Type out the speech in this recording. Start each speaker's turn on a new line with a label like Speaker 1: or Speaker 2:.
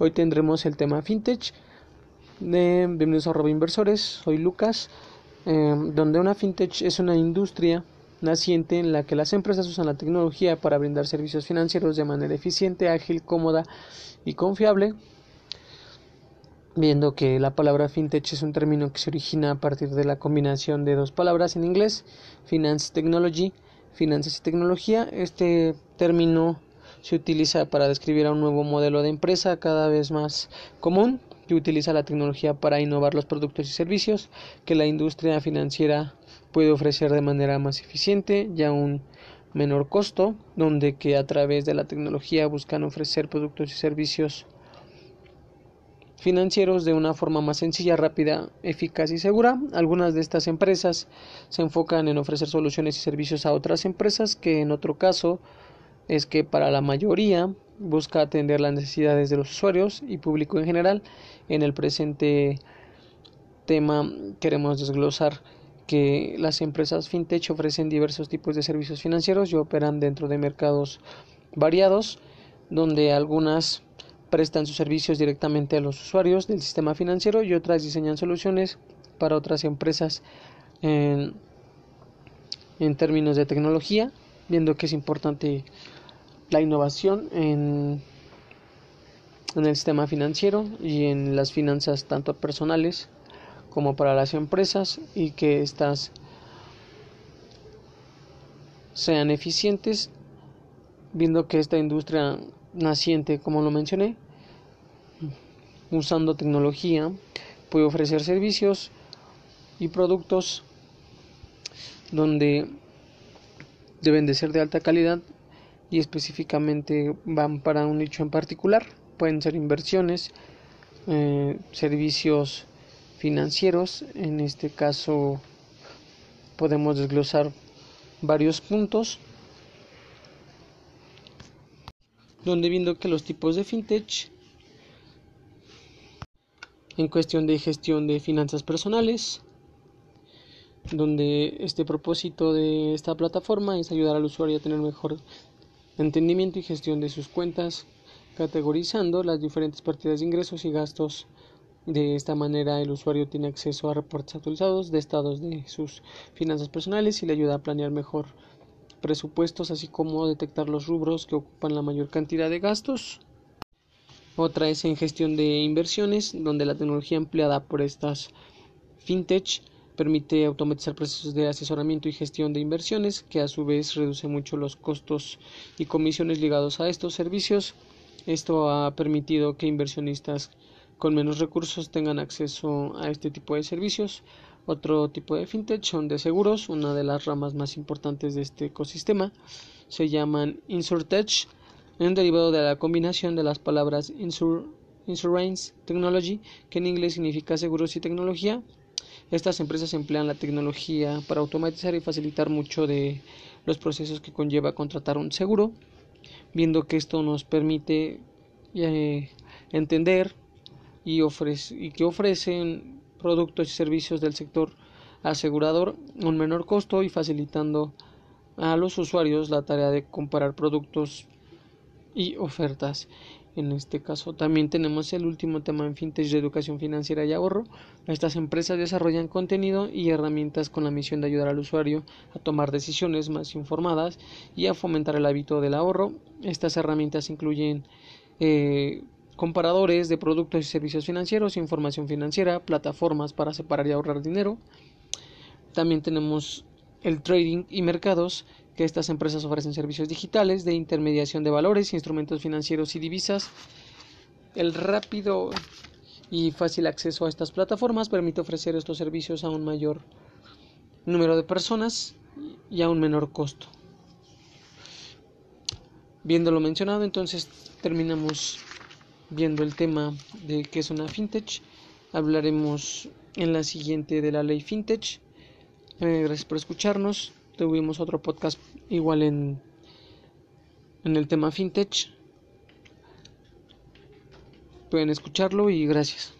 Speaker 1: Hoy tendremos el tema fintech. De, bienvenidos a Robo Inversores, soy Lucas, eh, donde una fintech es una industria naciente en la que las empresas usan la tecnología para brindar servicios financieros de manera eficiente, ágil, cómoda y confiable. Viendo que la palabra fintech es un término que se origina a partir de la combinación de dos palabras en inglés, finance technology, finanzas y tecnología. Este término se utiliza para describir a un nuevo modelo de empresa cada vez más común que utiliza la tecnología para innovar los productos y servicios que la industria financiera puede ofrecer de manera más eficiente y a un menor costo, donde que a través de la tecnología buscan ofrecer productos y servicios financieros de una forma más sencilla, rápida, eficaz y segura. Algunas de estas empresas se enfocan en ofrecer soluciones y servicios a otras empresas que en otro caso es que para la mayoría busca atender las necesidades de los usuarios y público en general. En el presente tema queremos desglosar que las empresas fintech ofrecen diversos tipos de servicios financieros y operan dentro de mercados variados, donde algunas prestan sus servicios directamente a los usuarios del sistema financiero y otras diseñan soluciones para otras empresas en, en términos de tecnología, viendo que es importante la innovación en, en el sistema financiero y en las finanzas tanto personales como para las empresas y que éstas sean eficientes viendo que esta industria naciente como lo mencioné usando tecnología puede ofrecer servicios y productos donde deben de ser de alta calidad y específicamente van para un nicho en particular pueden ser inversiones eh, servicios financieros. En este caso podemos desglosar varios puntos donde viendo que los tipos de fintech en cuestión de gestión de finanzas personales donde este propósito de esta plataforma es ayudar al usuario a tener mejor entendimiento y gestión de sus cuentas categorizando las diferentes partidas de ingresos y gastos de esta manera el usuario tiene acceso a reportes actualizados de estados de sus finanzas personales y le ayuda a planear mejor presupuestos así como detectar los rubros que ocupan la mayor cantidad de gastos. Otra es en gestión de inversiones, donde la tecnología empleada por estas fintech permite automatizar procesos de asesoramiento y gestión de inversiones, que a su vez reduce mucho los costos y comisiones ligados a estos servicios. Esto ha permitido que inversionistas con menos recursos tengan acceso a este tipo de servicios. Otro tipo de fintech son de seguros, una de las ramas más importantes de este ecosistema. Se llaman InsurTech, un derivado de la combinación de las palabras Insurance Technology, que en inglés significa seguros y tecnología. Estas empresas emplean la tecnología para automatizar y facilitar mucho de los procesos que conlleva contratar un seguro, viendo que esto nos permite eh, entender y, y que ofrecen productos y servicios del sector asegurador a un menor costo y facilitando a los usuarios la tarea de comparar productos y ofertas. En este caso también tenemos el último tema en fintech de educación financiera y ahorro. Estas empresas desarrollan contenido y herramientas con la misión de ayudar al usuario a tomar decisiones más informadas y a fomentar el hábito del ahorro. Estas herramientas incluyen eh, comparadores de productos y servicios financieros, información financiera, plataformas para separar y ahorrar dinero. También tenemos el trading y mercados, que estas empresas ofrecen servicios digitales de intermediación de valores, instrumentos financieros y divisas. El rápido y fácil acceso a estas plataformas permite ofrecer estos servicios a un mayor número de personas y a un menor costo. Viendo lo mencionado, entonces terminamos viendo el tema de qué es una fintech. Hablaremos en la siguiente de la ley fintech. Gracias por escucharnos. Tuvimos otro podcast igual en, en el tema fintech. Pueden escucharlo y gracias.